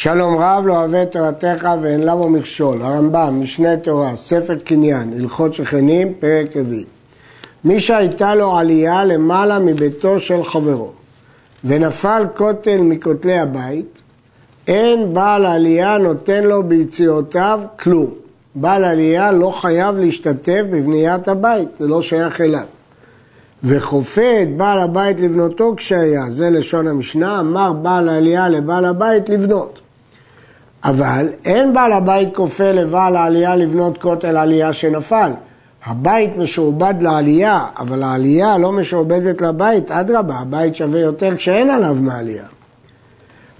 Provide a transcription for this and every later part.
שלום רב לא אוהב את תורתך ואין למה מכשול. הרמב"ם, משנה תורה, ספר קניין, הלכות שכנים, פרק רביעי. מי שהייתה לו עלייה למעלה מביתו של חברו ונפל כותל מכותלי הבית, אין בעל עלייה נותן לו ביציאותיו כלום. בעל עלייה לא חייב להשתתף בבניית הבית, זה לא שייך אליו. וכופה את בעל הבית לבנותו כשהיה, זה לשון המשנה, אמר בעל העלייה לבעל הבית לבנות. אבל אין בעל הבית כופה לבעל העלייה לבנות כותל עלייה שנפל. הבית משועבד לעלייה, אבל העלייה לא משועבדת לבית, אדרבה, הבית שווה יותר כשאין עליו מעלייה.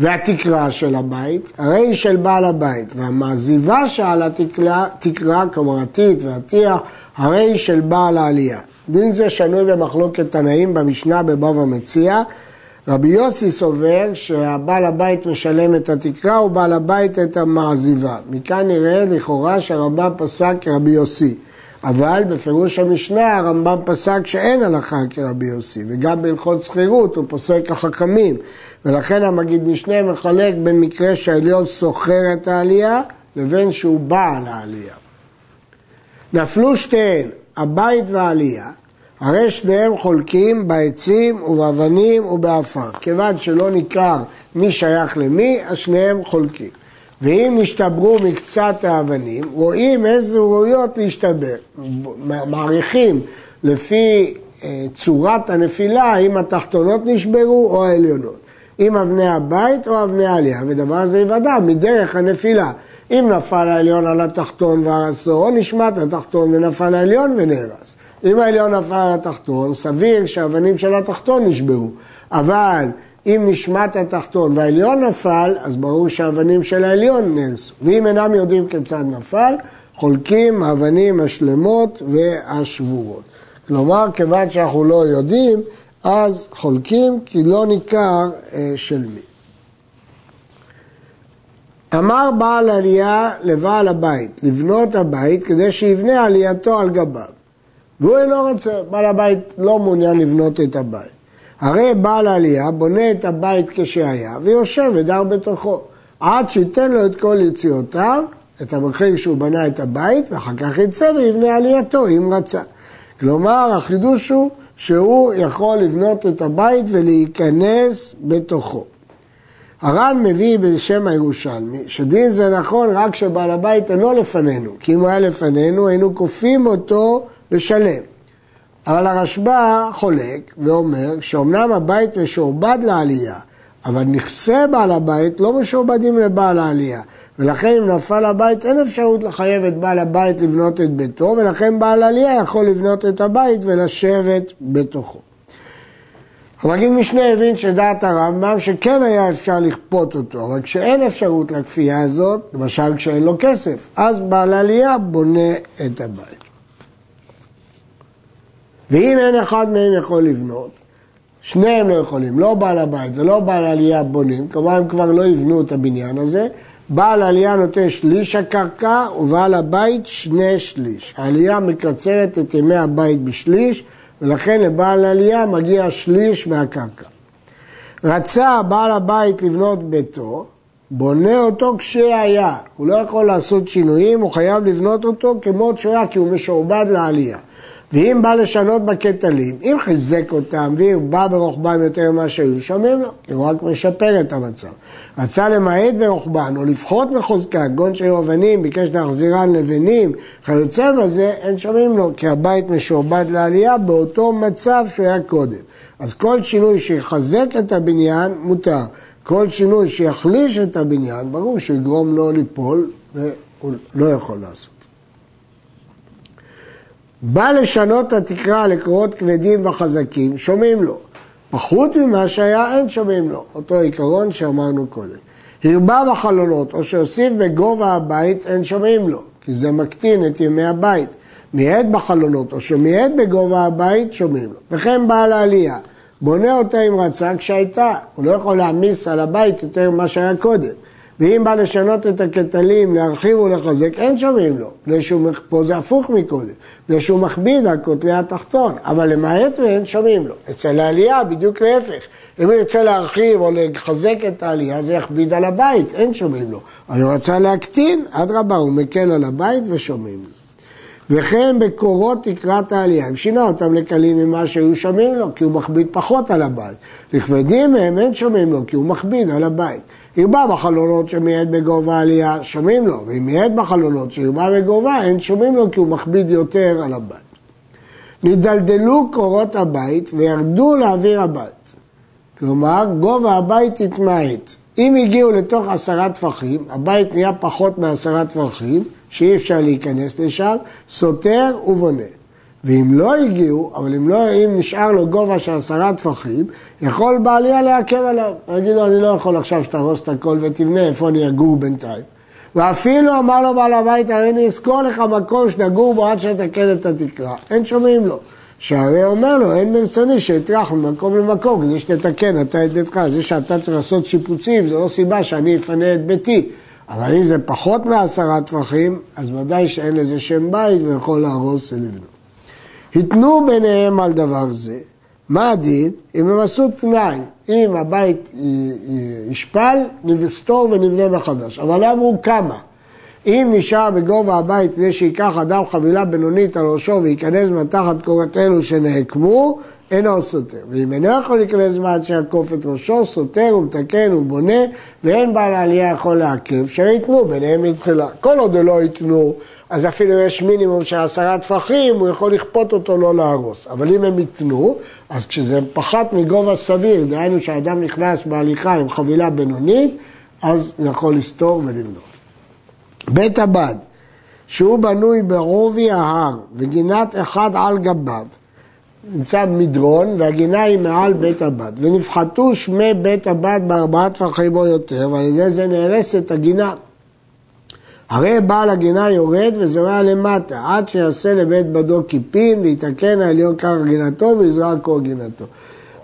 והתקרה של הבית, הרי היא של בעל הבית, והמעזיבה שעל התקרה, כלומר הטיט והטיח, הרי היא של בעל העלייה. דין זה שנוי במחלוקת תנאים במשנה בבבא מציע. רבי יוסי סובר שהבעל הבית משלם את התקרה ובעל הבית את המעזיבה. מכאן נראה לכאורה שהרמב"ם פסק כרבי יוסי. אבל בפירוש המשנה הרמב"ם פסק שאין הלכה כרבי יוסי, וגם בהלכות שכירות הוא פוסק החכמים, ולכן המגיד משנה מחלק בין מקרה שהעליון סוחר את העלייה לבין שהוא בעל העלייה. נפלו שתיהן, הבית והעלייה, הרי שניהם חולקים בעצים ובאבנים ובעפר. כיוון שלא ניכר מי שייך למי, אז שניהם חולקים. ואם נשתברו מקצת האבנים, רואים איזה ראויות להשתבר. מעריכים לפי אה, צורת הנפילה, האם התחתונות נשברו או העליונות. אם אבני הבית או אבני העלייה, ודבר הזה יוודע מדרך הנפילה. אם נפל העליון על התחתון והרסו, או נשמט התחתון ונפל העליון ונהרס. אם העליון נפל על התחתון, סביר שהאבנים של התחתון נשברו. אבל אם נשמט התחתון והעליון נפל, אז ברור שהאבנים של העליון נהרסו. ואם אינם יודעים כיצד נפל, חולקים האבנים השלמות והשבורות. כלומר, כיוון שאנחנו לא יודעים, אז חולקים כי לא ניכר אה, של מי. אמר בעל עלייה לבעל הבית, לבנות הבית כדי שיבנה עלייתו על גביו. והוא אינו רוצה, בעל הבית לא מעוניין לבנות את הבית. הרי בעל העלייה בונה את הבית כשהיה ויושב ודר בתוכו, עד שייתן לו את כל יציאותיו, את המחיר שהוא בנה את הבית, ואחר כך יצא ויבנה עלייתו אם רצה. כלומר, החידוש הוא שהוא יכול לבנות את הבית ולהיכנס בתוכו. הר"ן מביא בשם הירושלמי, שדין זה נכון רק כשבעל הבית אינו לפנינו, כי אם הוא היה לפנינו היינו כופים אותו לשלם. אבל הרשב"א חולק ואומר שאומנם הבית משועבד לעלייה, אבל נכסי בעל הבית לא משועבדים לבעל העלייה, ולכן אם נפל הבית אין אפשרות לחייב את בעל הבית לבנות את ביתו, ולכן בעל העלייה יכול לבנות את הבית ולשבת בתוכו. המגיד משנה הבין שדעת הרמב"ם שכן היה אפשר לכפות אותו, אבל כשאין אפשרות לכפייה הזאת, למשל כשאין לו כסף, אז בעל העלייה בונה את הבית. ואם אין אחד מהם יכול לבנות, שניהם לא יכולים, לא בעל הבית ולא בעל העלייה בונים, כלומר הם כבר לא יבנו את הבניין הזה, בעל העלייה נותן שליש הקרקע ובעל הבית שני שליש. העלייה מקצרת את ימי הבית בשליש ולכן לבעל העלייה מגיע שליש מהקרקע. רצה בעל הבית לבנות ביתו, בונה אותו כשהיה. הוא לא יכול לעשות שינויים, הוא חייב לבנות אותו כמו שהיה, כי הוא משועבד לעלייה. ואם בא לשנות בקטלים, אם חיזק אותם והרבה ברוחבם יותר ממה שהיו, שומעים לו, כי הוא רק משפר את המצב. רצה למעט ברוחבן או לפחות בחוזקה, גון שהיו אבנים, ביקש להחזירן לבנים, כיוצא בזה, אין שומעים לו, כי הבית משועבד לעלייה באותו מצב שהוא היה קודם. אז כל שינוי שיחזק את הבניין, מותר. כל שינוי שיחליש את הבניין, ברור שיגרום לו ליפול, והוא לא יכול לעשות. בא לשנות את התקרה לקרורות כבדים וחזקים, שומעים לו. פחות ממה שהיה, אין שומעים לו. אותו עיקרון שאמרנו קודם. הרבה בחלונות, או שהוסיף בגובה הבית, אין שומעים לו, כי זה מקטין את ימי הבית. מיעד בחלונות, או שמיעד בגובה הבית, שומעים לו. וכן בעל העלייה, בונה אותה עם רצה כשהייתה, הוא לא יכול להעמיס על הבית יותר ממה שהיה קודם. ואם בא לשנות את הקטלים, להרחיב ולחזק, אין שומעים לו. פה זה הפוך מקודם, בגלל שהוא מכביד על כותלי התחתון, אבל למעט ואין שומעים לו. אצל העלייה בדיוק להפך. אם הוא ירצה להרחיב או לחזק את העלייה, זה יכביד על הבית, אין שומעים לו. אבל הוא רצה להקטין, אדרבה, הוא מקל על הבית ושומעים לו. וכן בקורות תקרת העלייה. אם שינה אותם לקלים ממה שהיו שומעים לו, כי הוא מכביד פחות על הבית. לכבדים מהם אין שומעים לו, כי הוא מכביד על הבית. ירבה בחלונות שמייעד בגובה העלייה, שומעים לו, ואם מייעד בחלונות שירבה בגובה, אין שומעים לו, כי הוא מכביד יותר על הבית. נדלדלו קורות הבית וירדו לאוויר הבית. כלומר, גובה הבית התמעט. אם הגיעו לתוך עשרה טפחים, הבית נהיה פחות מעשרה טפחים, שאי אפשר להיכנס לשם, סותר ובונה. ואם לא הגיעו, אבל אם, לא, אם נשאר לו גובה של עשרה טפחים, יכול בעלייה להקל עליו. יגיד לו, אני לא יכול עכשיו שתהרוס את הכל ותבנה, איפה אני אגור בינתיים. ואפילו אמר לו בעל הבית, הרי אני אזכור לך מקום שתגור בו עד שתקן את התקרה. אין שומעים לו. שהרי אומר לו, אין מרצוני שאטרח ממקום למקום כדי שתתקן אתה את ביתך. זה שאתה צריך לעשות שיפוצים, זה לא סיבה שאני אפנה את ביתי. אבל אם זה פחות מעשרה טפחים, אז ודאי שאין לזה שם בית ויכול להרוס ולבנות. התנו ביניהם על דבר זה. מה הדין? אם הם עשו תנאי, אם הבית ישפל, נסתור ונבנה מחדש. אבל לא אמרו כמה. אם נשאר בגובה הבית כדי שייקח אדם חבילה בינונית על ראשו וייכנס מתחת קורת אלו שנעקמו, אינו סותר. ואם אינו יכול להיכנס מעט שיעקוף את ראשו, סותר ומתקן ובונה, ואין בעל העלייה יכול לעכב, שיתנו ביניהם מתחילה. כל עוד לא ייתנו, אז אפילו יש מינימום של עשרה טפחים, הוא יכול לכפות אותו לא להרוס. אבל אם הם ייתנו, אז כשזה פחת מגובה סביר, דהיינו שהאדם נכנס בהליכה עם חבילה בינונית, אז הוא יכול לסתור ולבנות. בית הבד, שהוא בנוי בעובי ההר וגינת אחד על גביו, נמצא מדרון והגינה היא מעל בית הבד, ונפחתו שמי בית הבד בארבעה טפחים או יותר, ועל ידי זה נהרסת הגינה. הרי בעל הגינה יורד וזורע למטה, עד שיעשה לבית בדו קיפין ויתקן העליון קר גינתו ויזרע כל גינתו.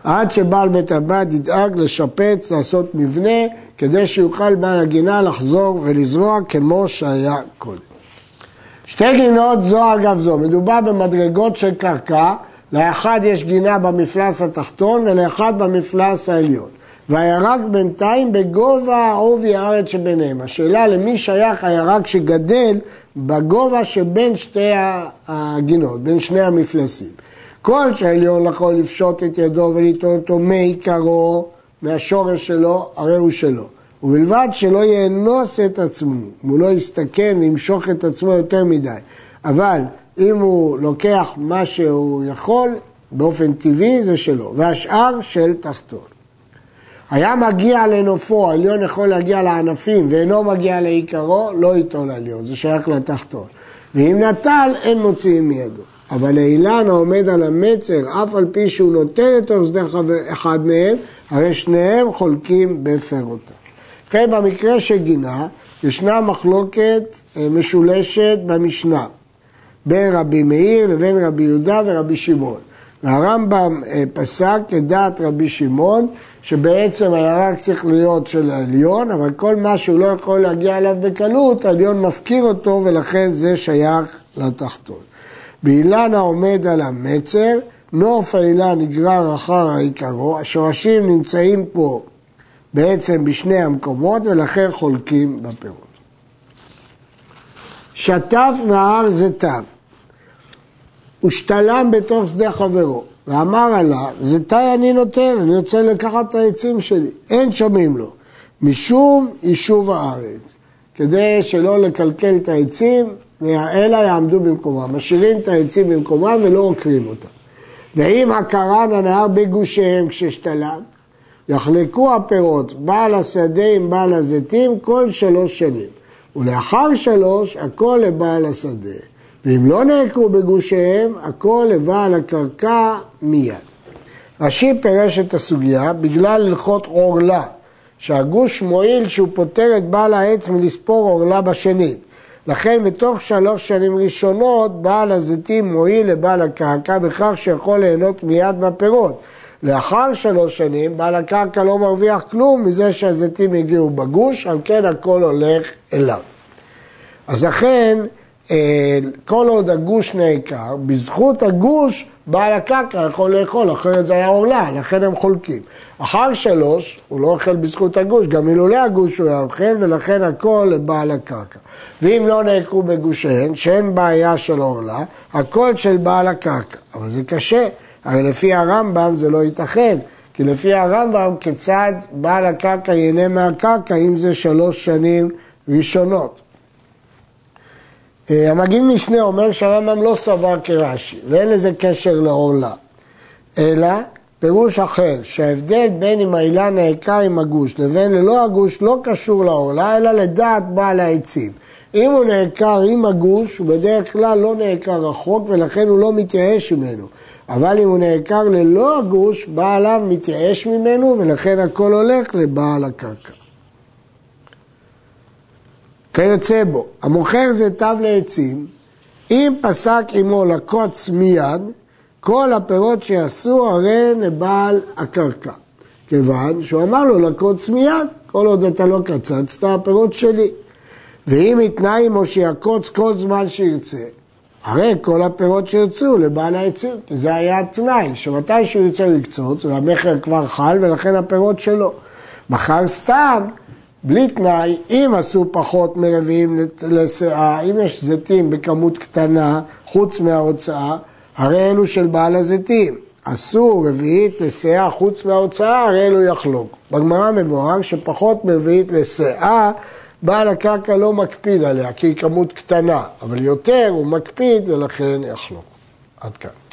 עד שבעל בית הבד ידאג לשפץ, לעשות מבנה, כדי שיוכל בעל הגינה לחזור ולזרוע כמו שהיה קודם. שתי גינות זו אגב זו, מדובר במדרגות של קרקע, לאחד יש גינה במפלס התחתון ולאחד במפלס העליון. והירק בינתיים בגובה עובי הארץ שביניהם. השאלה למי שייך הירק שגדל בגובה שבין שתי הגינות, בין שני המפלסים. כל שהעליון יכול לפשוט את ידו ולטעון אותו מעיקרו, מהשורש שלו, הרי הוא שלו. ובלבד שלא יאנוס את עצמו, אם הוא לא יסתכן וימשוך את עצמו יותר מדי. אבל אם הוא לוקח מה שהוא יכול, באופן טבעי זה שלו, והשאר של תחתון. היה מגיע לנופו, העליון יכול להגיע לענפים ואינו מגיע לעיקרו, לא ייטול עליון, זה שייך לתחתון. ואם נטל, אין מוציאים מידו. אבל לאילן העומד על המצר, אף על פי שהוא נוטל לתוך שדה אחד מהם, הרי שניהם חולקים בפירותם. כן, במקרה של גינה, ישנה מחלוקת אה, משולשת במשנה בין רבי מאיר לבין רבי יהודה ורבי שמעון. והרמב"ם אה, פסק כדעת רבי שמעון, שבעצם הירק צריך להיות של העליון, אבל כל מה שהוא לא יכול להגיע אליו בקלות, העליון מפקיר אותו ולכן זה שייך לתחתון. באילן העומד על המצר, נוף האילן נגרר אחר העיקרו, השורשים נמצאים פה בעצם בשני המקומות ולכן חולקים בפירות. שטף נהר זיתיו ושתלם בתוך שדה חברו ואמר עליו, זיתי אני נותן, אני רוצה לקחת את העצים שלי, אין שומעים לו, משום יישוב הארץ, כדי שלא לקלקל את העצים, אלא יעמדו במקומם, משאירים את העצים במקומם ולא עוקרים אותם. ואם הקרן הנהר בגושיהם כששתלם, יחלקו הפירות בעל השדה עם בעל הזיתים כל שלוש שנים, ולאחר שלוש הכל לבעל השדה. ואם לא נעקרו בגושיהם, הכל לבעל הקרקע מיד. רש"י פירש את הסוגיה בגלל הלכות עורלה, שהגוש מועיל שהוא פוטר את בעל העץ מלספור עורלה בשנית. לכן בתוך שלוש שנים ראשונות בעל הזיתים מועיל לבעל הקרקע בכך שיכול ליהנות מיד מהפירות. לאחר שלוש שנים, בעל הקרקע לא מרוויח כלום מזה שהזיתים הגיעו בגוש, על כן הכל הולך אליו. אז לכן, כל עוד הגוש נעקר, בזכות הגוש בעל הקרקע יכול לאכול, אחרת זה היה עורלה, לכן הם חולקים. אחר שלוש, הוא לא אוכל בזכות הגוש, גם אילולא הגוש הוא היה אוכל, ולכן הכל לבעל הקרקע. ואם לא נעקרו בגושיהן, שאין בעיה של עורלה, הכל של בעל הקרקע. אבל זה קשה, הרי לפי הרמב"ם זה לא ייתכן, כי לפי הרמב"ם כיצד בעל הקרקע ייהנה מהקרקע אם זה שלוש שנים ראשונות. אה, המגיד משנה אומר שהרמב"ם לא סבר כרש"י, ואין לזה קשר לעורלה, אלא פירוש אחר, שההבדל בין אם האילן נעקר עם הגוש לבין ללא הגוש לא קשור לעורלה, אלא לדעת בעל העצים. אם הוא נעקר עם הגוש, הוא בדרך כלל לא נעקר רחוק ולכן הוא לא מתייאש ממנו. אבל אם הוא נעקר ללא הגוש, בעליו מתייאש ממנו ולכן הכל הולך לבעל הקרקע. כיוצא בו, המוכר זה תו לעצים, אם פסק עמו לקוץ מיד, כל הפירות שיעשו הרי לבעל הקרקע. כיוון שהוא אמר לו לקוץ מיד, כל עוד אתה לא קצצת, הפירות שלי. ואם יתנאי עמו שיקוץ כל זמן שירצה, הרי כל הפירות שירצו לבעל העצים, זה היה התנאי, שמתי שהוא ירצה לקצוץ, והמכר כבר חל ולכן הפירות שלו. מחר סתם, בלי תנאי, אם עשו פחות מרביעים לסאה, אם יש זיתים בכמות קטנה, חוץ מההוצאה, הרי אלו של בעל הזיתים. עשו רביעית לסאה חוץ מההוצאה, הרי אלו יחלוק. בגמרא מבואר שפחות מרביעית לסאה, בעל הקרקע לא מקפיד עליה, כי היא כמות קטנה, אבל יותר הוא מקפיד ולכן יחלוק. עד כאן.